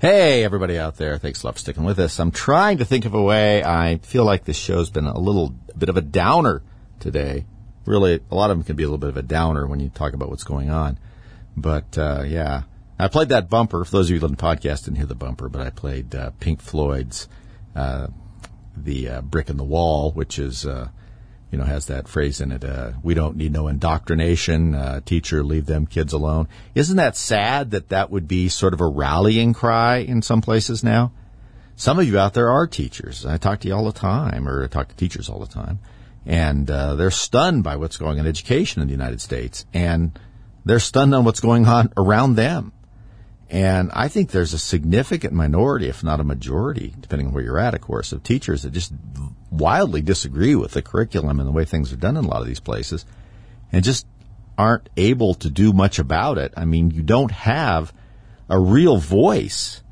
Hey, everybody out there. Thanks a lot for sticking with us. I'm trying to think of a way. I feel like this show's been a little a bit of a downer today. Really, a lot of them can be a little bit of a downer when you talk about what's going on. But, uh, yeah. I played that bumper. For those of you who live in podcast didn't hear the bumper, but I played uh, Pink Floyd's uh, The uh, Brick in the Wall, which is uh, you know, has that phrase in it, uh, we don't need no indoctrination, uh, teacher, leave them kids alone. Isn't that sad that that would be sort of a rallying cry in some places now? Some of you out there are teachers. I talk to you all the time, or I talk to teachers all the time, and uh, they're stunned by what's going on in education in the United States, and they're stunned on what's going on around them. And I think there's a significant minority, if not a majority, depending on where you're at, of course, of teachers that just wildly disagree with the curriculum and the way things are done in a lot of these places and just aren't able to do much about it. I mean, you don't have a real voice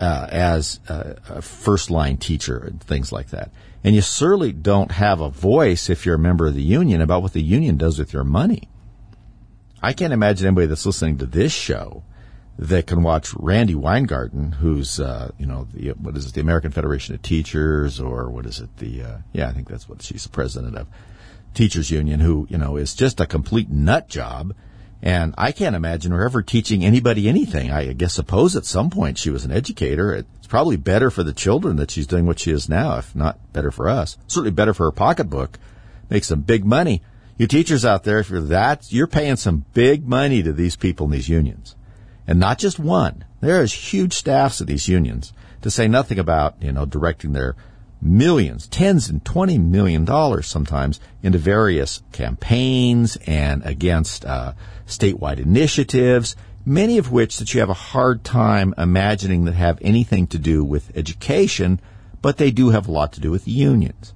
uh, as a, a first line teacher and things like that. And you certainly don't have a voice if you're a member of the union about what the union does with your money. I can't imagine anybody that's listening to this show that can watch Randi Weingarten, who's uh, you know the, what is it, the American Federation of Teachers, or what is it? The uh, yeah, I think that's what she's the president of Teachers Union, who you know is just a complete nut job. And I can't imagine her ever teaching anybody anything. I guess suppose at some point she was an educator. It's probably better for the children that she's doing what she is now, if not better for us. Certainly better for her pocketbook. Makes some big money. You teachers out there, if you're that, you're paying some big money to these people in these unions and not just one. There is huge staffs of these unions, to say nothing about, you know, directing their millions, tens and twenty million dollars sometimes into various campaigns and against uh, statewide initiatives, many of which that you have a hard time imagining that have anything to do with education, but they do have a lot to do with unions.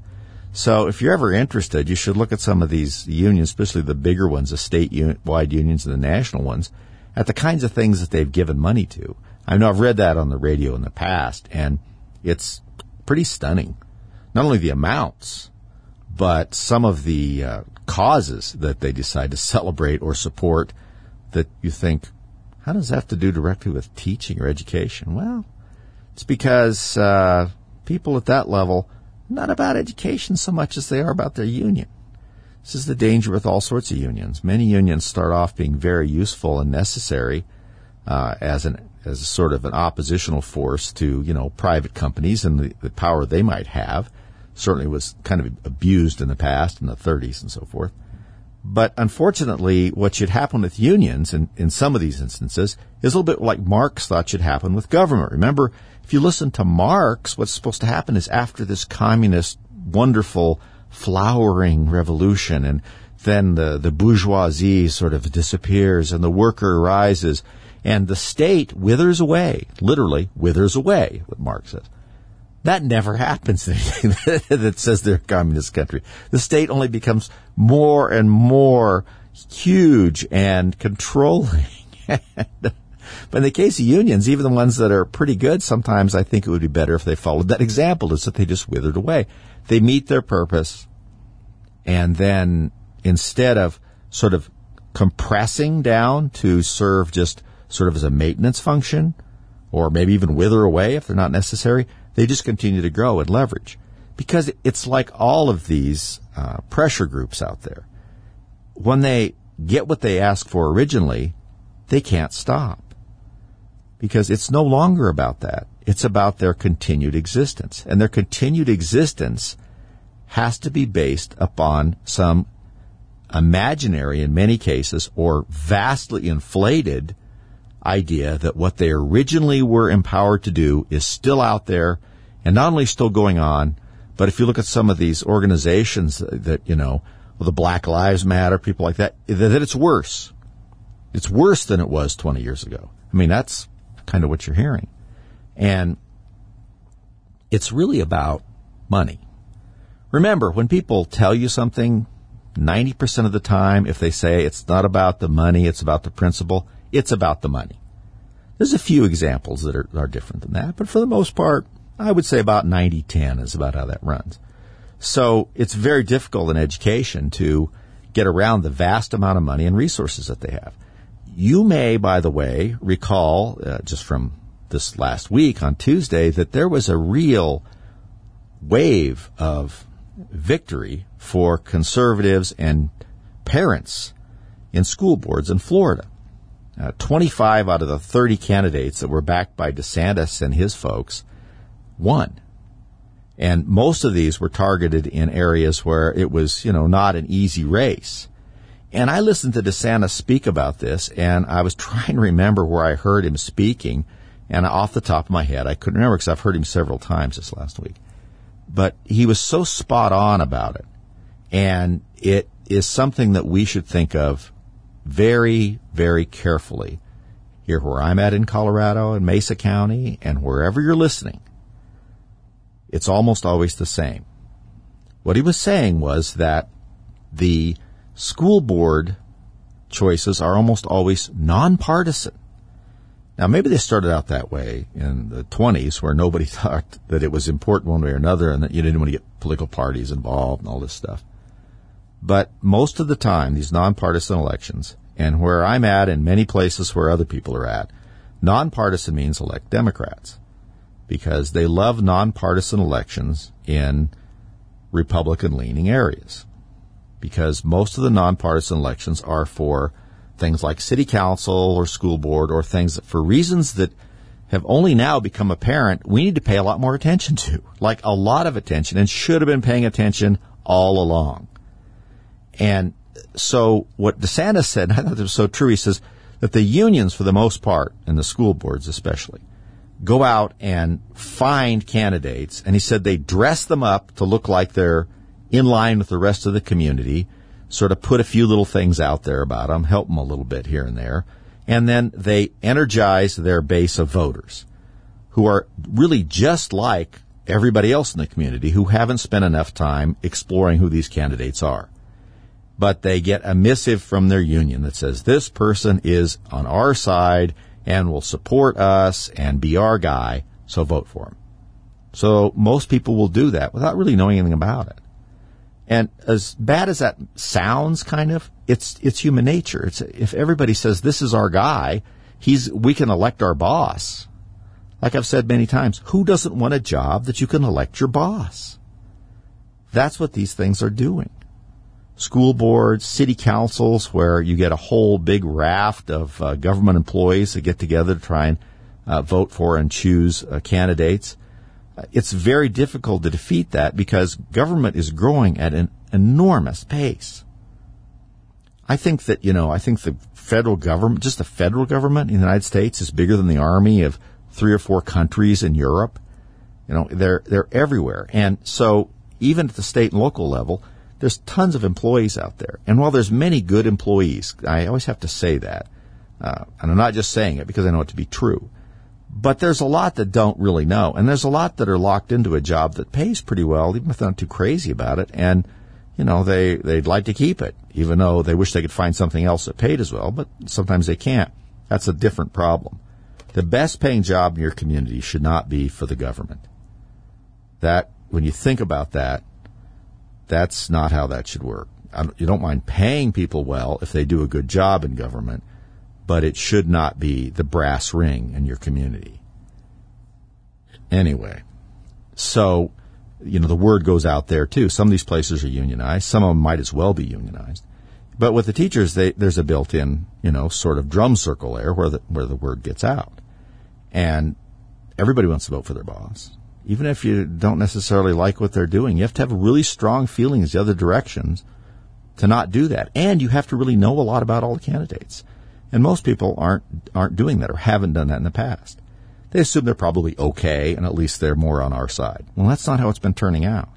So if you're ever interested, you should look at some of these unions, especially the bigger ones, the statewide unions and the national ones, at the kinds of things that they've given money to. I know I've read that on the radio in the past, and it's pretty stunning. Not only the amounts, but some of the uh, causes that they decide to celebrate or support that you think, how does that have to do directly with teaching or education? Well, it's because uh, people at that level, not about education so much as they are about their union. This is the danger with all sorts of unions. Many unions start off being very useful and necessary uh, as an as a sort of an oppositional force to you know private companies and the, the power they might have. Certainly was kind of abused in the past in the 30s and so forth. But unfortunately, what should happen with unions in, in some of these instances is a little bit like Marx thought should happen with government. Remember, if you listen to Marx, what's supposed to happen is after this communist, wonderful flowering revolution and then the, the bourgeoisie sort of disappears and the worker rises and the state withers away, literally withers away, what Marx says. That never happens that says they're a communist country. The state only becomes more and more huge and controlling. but in the case of unions, even the ones that are pretty good, sometimes I think it would be better if they followed that example, is that they just withered away. They meet their purpose, and then instead of sort of compressing down to serve just sort of as a maintenance function, or maybe even wither away if they're not necessary, they just continue to grow and leverage. Because it's like all of these uh, pressure groups out there. When they get what they ask for originally, they can't stop. Because it's no longer about that. It's about their continued existence. And their continued existence has to be based upon some imaginary, in many cases, or vastly inflated idea that what they originally were empowered to do is still out there and not only still going on, but if you look at some of these organizations that, you know, the Black Lives Matter, people like that, that it's worse. It's worse than it was 20 years ago. I mean, that's kind of what you're hearing. And it's really about money. Remember, when people tell you something, 90% of the time, if they say it's not about the money, it's about the principle, it's about the money. There's a few examples that are, are different than that, but for the most part, I would say about 90-10 is about how that runs. So it's very difficult in education to get around the vast amount of money and resources that they have. You may, by the way, recall, uh, just from this last week on Tuesday that there was a real wave of victory for conservatives and parents in school boards in Florida. Uh, 25 out of the 30 candidates that were backed by DeSantis and his folks won. And most of these were targeted in areas where it was, you know, not an easy race. And I listened to DeSantis speak about this, and I was trying to remember where I heard him speaking. And off the top of my head, I couldn't remember because I've heard him several times this last week. But he was so spot on about it. And it is something that we should think of very, very carefully here where I'm at in Colorado and Mesa County and wherever you're listening. It's almost always the same. What he was saying was that the school board choices are almost always nonpartisan. Now, maybe they started out that way in the 20s where nobody thought that it was important one way or another and that you didn't want to get political parties involved and all this stuff. But most of the time, these nonpartisan elections, and where I'm at and many places where other people are at, nonpartisan means elect Democrats because they love nonpartisan elections in Republican leaning areas. Because most of the nonpartisan elections are for things like city council or school board or things that for reasons that have only now become apparent, we need to pay a lot more attention to. Like a lot of attention and should have been paying attention all along. And so what DeSantis said, I thought it was so true, he says that the unions for the most part, and the school boards especially, go out and find candidates, and he said they dress them up to look like they're in line with the rest of the community, sort of put a few little things out there about them, help them a little bit here and there, and then they energize their base of voters who are really just like everybody else in the community who haven't spent enough time exploring who these candidates are. But they get a missive from their union that says this person is on our side and will support us and be our guy, so vote for him. So most people will do that without really knowing anything about it. And as bad as that sounds, kind of, it's it's human nature. It's if everybody says this is our guy, he's we can elect our boss. Like I've said many times, who doesn't want a job that you can elect your boss? That's what these things are doing school boards, city councils, where you get a whole big raft of uh, government employees that get together to try and uh, vote for and choose uh, candidates. It's very difficult to defeat that because government is growing at an enormous pace. I think that, you know, I think the federal government, just the federal government in the United States is bigger than the army of three or four countries in Europe. You know, they're, they're everywhere. And so even at the state and local level, there's tons of employees out there. And while there's many good employees, I always have to say that, uh, and I'm not just saying it because I know it to be true, but there's a lot that don't really know. And there's a lot that are locked into a job that pays pretty well, even if they're not too crazy about it. And, you know, they, they'd like to keep it, even though they wish they could find something else that paid as well, but sometimes they can't. That's a different problem. The best paying job in your community should not be for the government. That, when you think about that, that's not how that should work. you don't mind paying people well if they do a good job in government, but it should not be the brass ring in your community. Anyway, so, you know, the word goes out there too. Some of these places are unionized. Some of them might as well be unionized. But with the teachers, they, there's a built-in, you know, sort of drum circle there where the, where the word gets out. And everybody wants to vote for their boss even if you don't necessarily like what they're doing, you have to have really strong feelings the other directions to not do that. And you have to really know a lot about all the candidates. And most people aren't aren't doing that or haven't done that in the past. They assume they're probably okay and at least they're more on our side. Well, that's not how it's been turning out.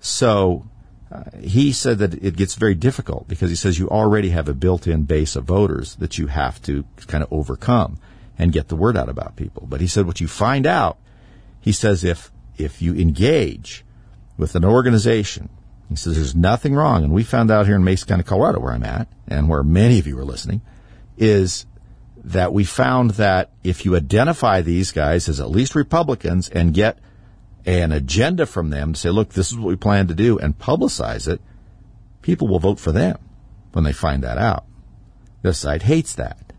So uh, he said that it gets very difficult because he says you already have a built-in base of voters that you have to kind of overcome and get the word out about people. But he said what you find out he says if if you engage with an organization, he says there's nothing wrong, and we found out here in Mesa County, Colorado, where I'm at, and where many of you are listening, is that we found that if you identify these guys as at least Republicans and get an agenda from them to say, look, this is what we plan to do and publicize it, people will vote for them when they find that out. This side hates that.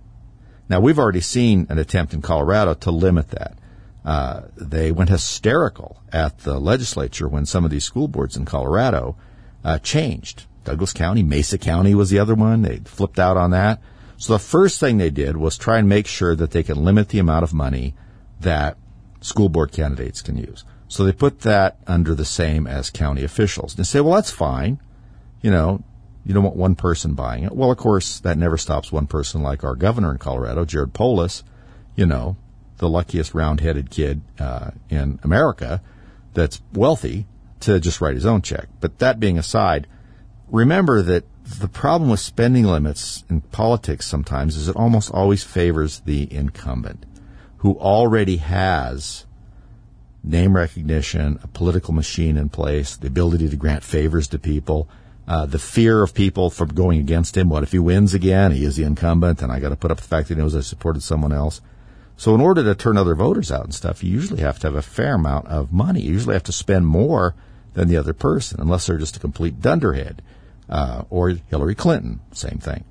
Now we've already seen an attempt in Colorado to limit that. Uh, they went hysterical at the legislature when some of these school boards in Colorado uh, changed. Douglas County, Mesa County was the other one. They flipped out on that. So the first thing they did was try and make sure that they can limit the amount of money that school board candidates can use. So they put that under the same as county officials. They say, well, that's fine. You know, you don't want one person buying it. Well, of course, that never stops one person like our governor in Colorado, Jared Polis, you know, the luckiest round-headed kid uh, in America that's wealthy to just write his own check. But that being aside, remember that the problem with spending limits in politics sometimes is it almost always favors the incumbent who already has name recognition, a political machine in place, the ability to grant favors to people, uh, the fear of people from going against him. What if he wins again? He is the incumbent, and I got to put up the fact that he knows I supported someone else. So in order to turn other voters out and stuff, you usually have to have a fair amount of money. You usually have to spend more than the other person, unless they're just a complete dunderhead. Uh, or Hillary Clinton, same thing.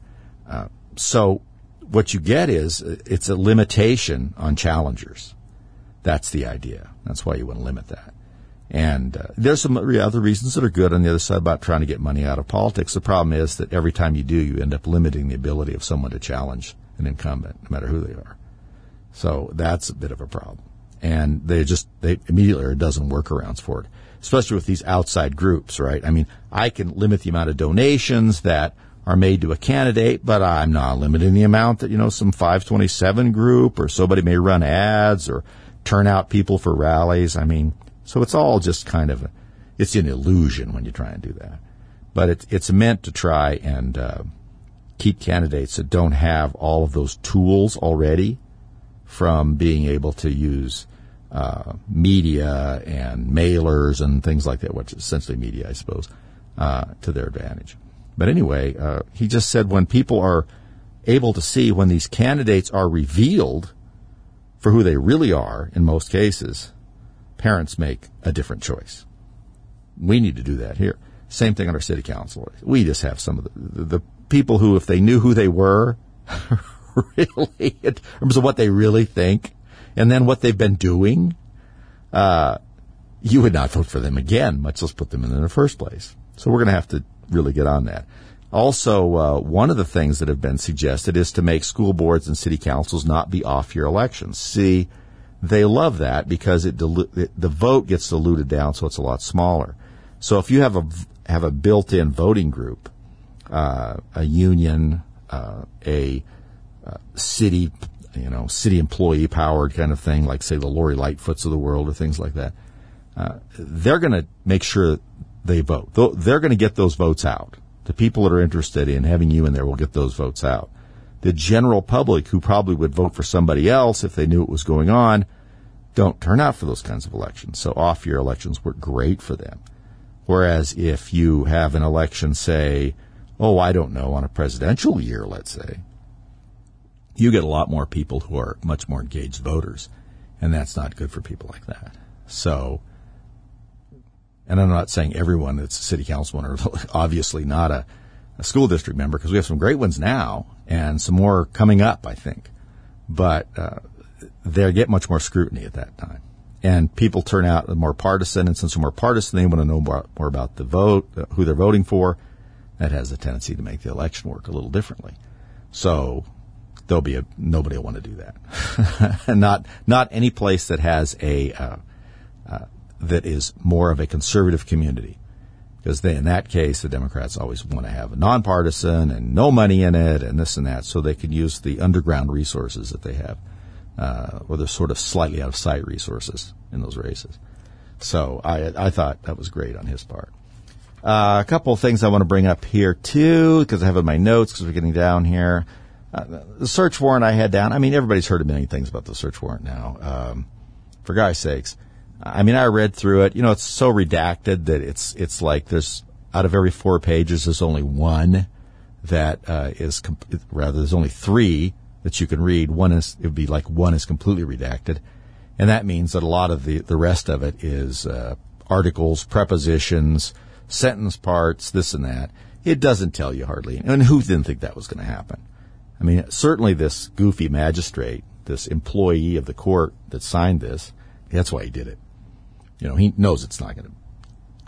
Uh, so what you get is it's a limitation on challengers. That's the idea. That's why you want to limit that. And uh, there's some other reasons that are good on the other side about trying to get money out of politics. The problem is that every time you do, you end up limiting the ability of someone to challenge an incumbent, no matter who they are. So that's a bit of a problem. And they just, they immediately are dozen workarounds for it, especially with these outside groups, right? I mean, I can limit the amount of donations that are made to a candidate, but I'm not limiting the amount that, you know, some 527 group or somebody may run ads or turn out people for rallies. I mean, so it's all just kind of, a, it's an illusion when you try and do that. But it's, it's meant to try and, uh, keep candidates that don't have all of those tools already from being able to use uh, media and mailers and things like that, which is essentially media, I suppose, uh, to their advantage. But anyway, uh, he just said when people are able to see when these candidates are revealed for who they really are, in most cases, parents make a different choice. We need to do that here. Same thing on our city council. We just have some of the, the people who, if they knew who they were, really, in terms of what they really think, and then what they've been doing, uh, you would not vote for them again, much less put them in in the first place. So we're going to have to really get on that. Also, uh, one of the things that have been suggested is to make school boards and city councils not be off-year elections. See, they love that because it, dilu- it, the vote gets diluted down, so it's a lot smaller. So if you have a have a built-in voting group, uh, a union, uh, a uh, city, you know, city employee powered kind of thing, like say the Lori Lightfoots of the world or things like that. Uh, they're going to make sure they vote. They're going to get those votes out. The people that are interested in having you in there will get those votes out. The general public, who probably would vote for somebody else if they knew what was going on, don't turn out for those kinds of elections. So off-year elections work great for them. Whereas if you have an election, say, oh, I don't know, on a presidential year, let's say, you get a lot more people who are much more engaged voters, and that's not good for people like that. So, and I'm not saying everyone that's a city councilman or obviously not a, a school district member because we have some great ones now and some more coming up, I think. But uh, they get much more scrutiny at that time. And people turn out more partisan, and since they're more partisan, they want to know more, more about the vote, uh, who they're voting for. That has a tendency to make the election work a little differently. So there'll be a nobody will want to do that. not not any place that has a uh, uh, that is more of a conservative community, because in that case the Democrats always want to have a nonpartisan and no money in it and this and that, so they can use the underground resources that they have, uh, or the sort of slightly out of sight resources in those races. So I I thought that was great on his part. Uh, a couple of things I want to bring up here too, because I have in my notes because we're getting down here. Uh, the search warrant I had down. I mean, everybody's heard a million things about the search warrant now. Um, for God's sakes, I mean, I read through it. You know, it's so redacted that it's it's like there's out of every four pages, there's only one that uh, is comp- rather there's only three that you can read. One is it would be like one is completely redacted, and that means that a lot of the the rest of it is uh, articles, prepositions, sentence parts, this and that. It doesn't tell you hardly. And who didn't think that was going to happen? I mean, certainly this goofy magistrate, this employee of the court that signed this, that's why he did it. You know, he knows it's not going to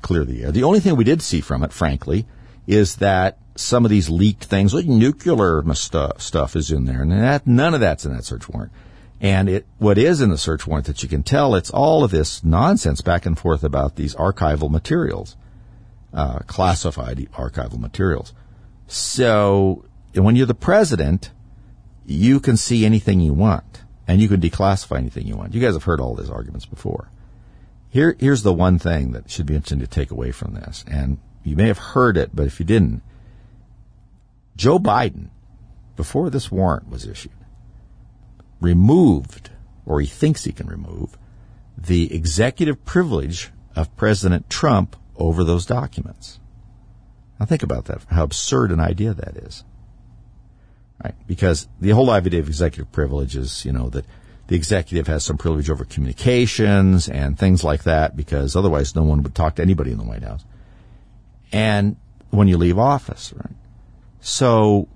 clear the air. The only thing we did see from it, frankly, is that some of these leaked things, like nuclear stuff, stuff is in there, and that, none of that's in that search warrant. And it, what is in the search warrant that you can tell, it's all of this nonsense back and forth about these archival materials, uh, classified archival materials. So when you're the president, you can see anything you want, and you can declassify anything you want. You guys have heard all these arguments before. Here, here's the one thing that should be interesting to take away from this, and you may have heard it, but if you didn't, Joe Biden, before this warrant was issued, removed, or he thinks he can remove, the executive privilege of President Trump over those documents. Now think about that, how absurd an idea that is. Right? Because the whole idea of executive privilege is, you know, that the executive has some privilege over communications and things like that because otherwise no one would talk to anybody in the White House. And when you leave office, right? So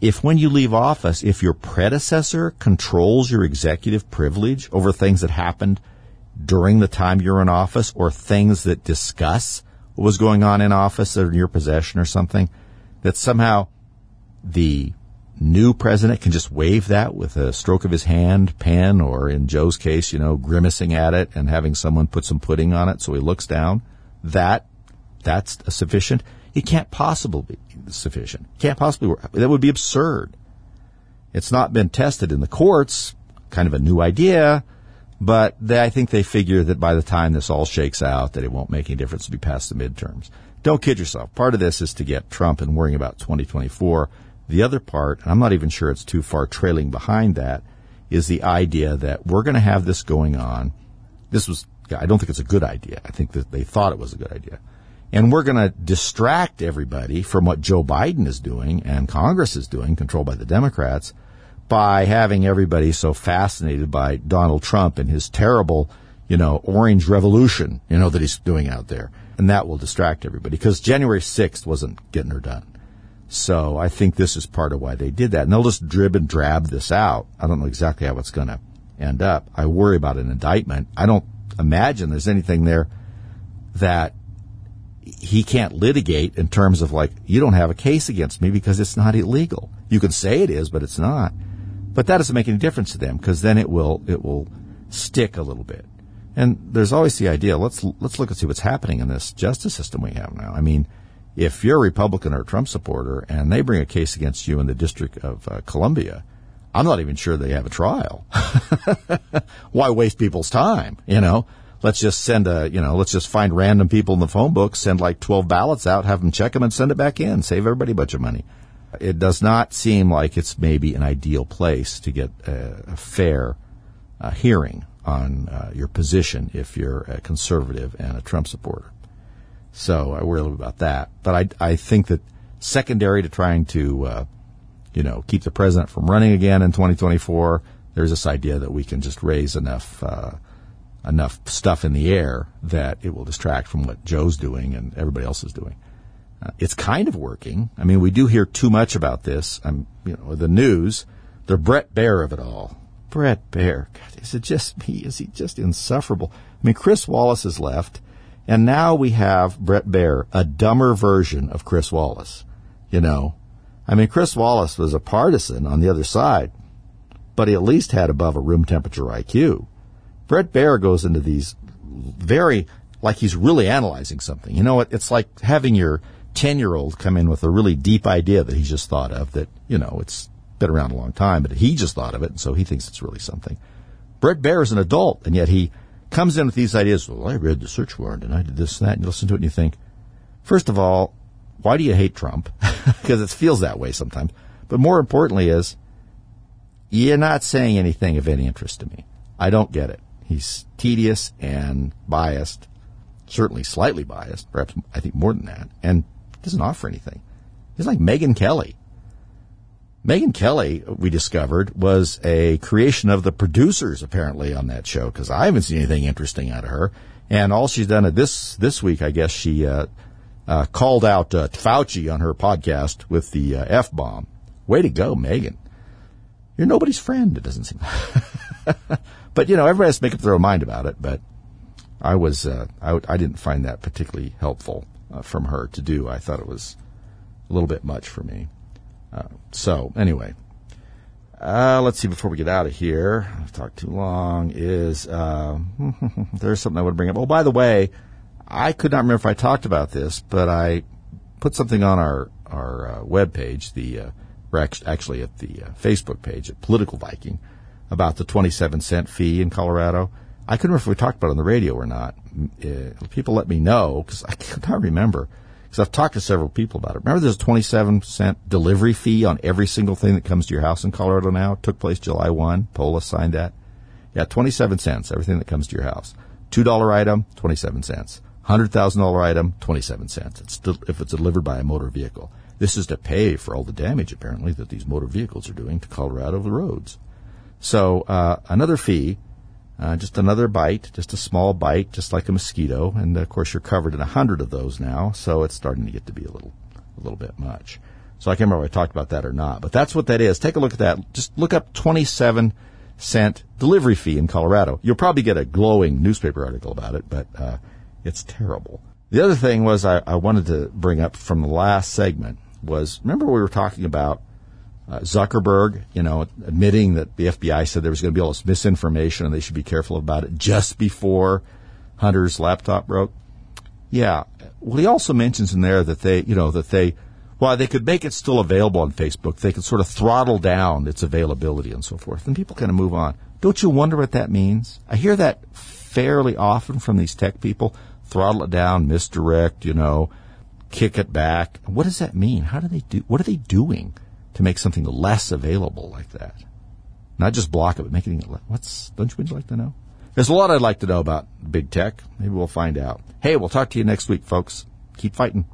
if when you leave office, if your predecessor controls your executive privilege over things that happened during the time you're in office or things that discuss what was going on in office or in your possession or something, that somehow the new president can just wave that with a stroke of his hand, pen, or in Joe's case, you know, grimacing at it and having someone put some pudding on it so he looks down. That, that's sufficient. It can't possibly be sufficient. Can't possibly work. That would be absurd. It's not been tested in the courts. Kind of a new idea. But they, I think they figure that by the time this all shakes out, that it won't make any difference to be past the midterms. Don't kid yourself. Part of this is to get Trump and worrying about 2024. The other part, and I'm not even sure it's too far trailing behind that, is the idea that we're going to have this going on. This was, I don't think it's a good idea. I think that they thought it was a good idea. And we're going to distract everybody from what Joe Biden is doing and Congress is doing, controlled by the Democrats, by having everybody so fascinated by Donald Trump and his terrible, you know, orange revolution, you know, that he's doing out there. And that will distract everybody because January 6th wasn't getting her done. So I think this is part of why they did that. And they'll just drib and drab this out. I don't know exactly how it's going to end up. I worry about an indictment. I don't imagine there's anything there that he can't litigate in terms of like, you don't have a case against me because it's not illegal. You can say it is, but it's not. But that doesn't make any difference to them because then it will, it will stick a little bit. And there's always the idea, let's, let's look and see what's happening in this justice system we have now. I mean, if you're a Republican or a Trump supporter and they bring a case against you in the District of uh, Columbia, I'm not even sure they have a trial. Why waste people's time? You know, let's just send a, you know, let's just find random people in the phone book, send like 12 ballots out, have them check them and send it back in, save everybody a bunch of money. It does not seem like it's maybe an ideal place to get a, a fair uh, hearing on uh, your position if you're a conservative and a Trump supporter. So I worry a little about that. But I, I think that secondary to trying to, uh, you know, keep the president from running again in 2024, there's this idea that we can just raise enough uh, enough stuff in the air that it will distract from what Joe's doing and everybody else is doing. Uh, it's kind of working. I mean, we do hear too much about this. I'm, you know, the news, the Brett Baier of it all. Brett Baier, God, is it just me? Is he just insufferable? I mean, Chris Wallace has left, and now we have Brett Baier, a dumber version of Chris Wallace. You know, I mean, Chris Wallace was a partisan on the other side, but he at least had above a room temperature IQ. Brett Baier goes into these very, like he's really analyzing something. You know what? It's like having your 10 year old come in with a really deep idea that he's just thought of that, you know, it's been around a long time, but he just thought of it, and so he thinks it's really something. Brett Baier is an adult, and yet he comes in with these ideas. Well, I read the search warrant, and I did this and that, and you listen to it, and you think, first of all, why do you hate Trump? because it feels that way sometimes. But more importantly is, you're not saying anything of any interest to me. I don't get it. He's tedious and biased, certainly slightly biased, perhaps I think more than that, and doesn't offer anything. He's like Megyn Kelly. Megyn Kelly, we discovered, was a creation of the producers apparently on that show because I haven't seen anything interesting out of her. And all she's done this this week, I guess she uh, uh, called out uh, Fauci on her podcast with the uh, f bomb, Way to go, Megyn. You're nobody's friend, it doesn't seem. but, you know, everybody has to make up their own mind about it, but I was, uh, I, I didn't find that particularly helpful uh, from her to do. I thought it was a little bit much for me. Uh, so, anyway, uh, let's see before we get out of here. I've talked too long. Is uh, there's something I want to bring up? Oh, by the way, I could not remember if I talked about this, but I put something on our our uh, web page. The uh, actually at the uh, Facebook page at Political Viking about the 27 cent fee in Colorado. I couldn't remember if we talked about it on the radio or not. Uh, people let me know because I could not remember because I've talked to several people about it. Remember, there's a 27 cent delivery fee on every single thing that comes to your house in Colorado now. It took place July 1. Polis signed that. Yeah, 27 cents, everything that comes to your house. $2 item, 27 cents. $100,000 item, 27 cents. It's if it's delivered by a motor vehicle. This is to pay for all the damage, apparently, that these motor vehicles are doing to Colorado roads. So, uh, another fee uh, just another bite, just a small bite, just like a mosquito. And of course, you're covered in a hundred of those now, so it's starting to get to be a little, a little bit much. So I can't remember if I talked about that or not, but that's what that is. Take a look at that. Just look up 27 cent delivery fee in Colorado. You'll probably get a glowing newspaper article about it, but uh, it's terrible. The other thing was I, I wanted to bring up from the last segment was remember we were talking about uh, Zuckerberg, you know, admitting that the FBI said there was going to be all this misinformation and they should be careful about it just before Hunter's laptop broke. Yeah. Well, he also mentions in there that they, you know, that they, while they could make it still available on Facebook, they could sort of throttle down its availability and so forth. And people kind of move on. Don't you wonder what that means? I hear that fairly often from these tech people. Throttle it down, misdirect, you know, kick it back. What does that mean? How do they do? What are they doing? To make something less available like that. Not just block it, but making it, what's, don't you like to know? There's a lot I'd like to know about big tech. Maybe we'll find out. Hey, we'll talk to you next week, folks. Keep fighting.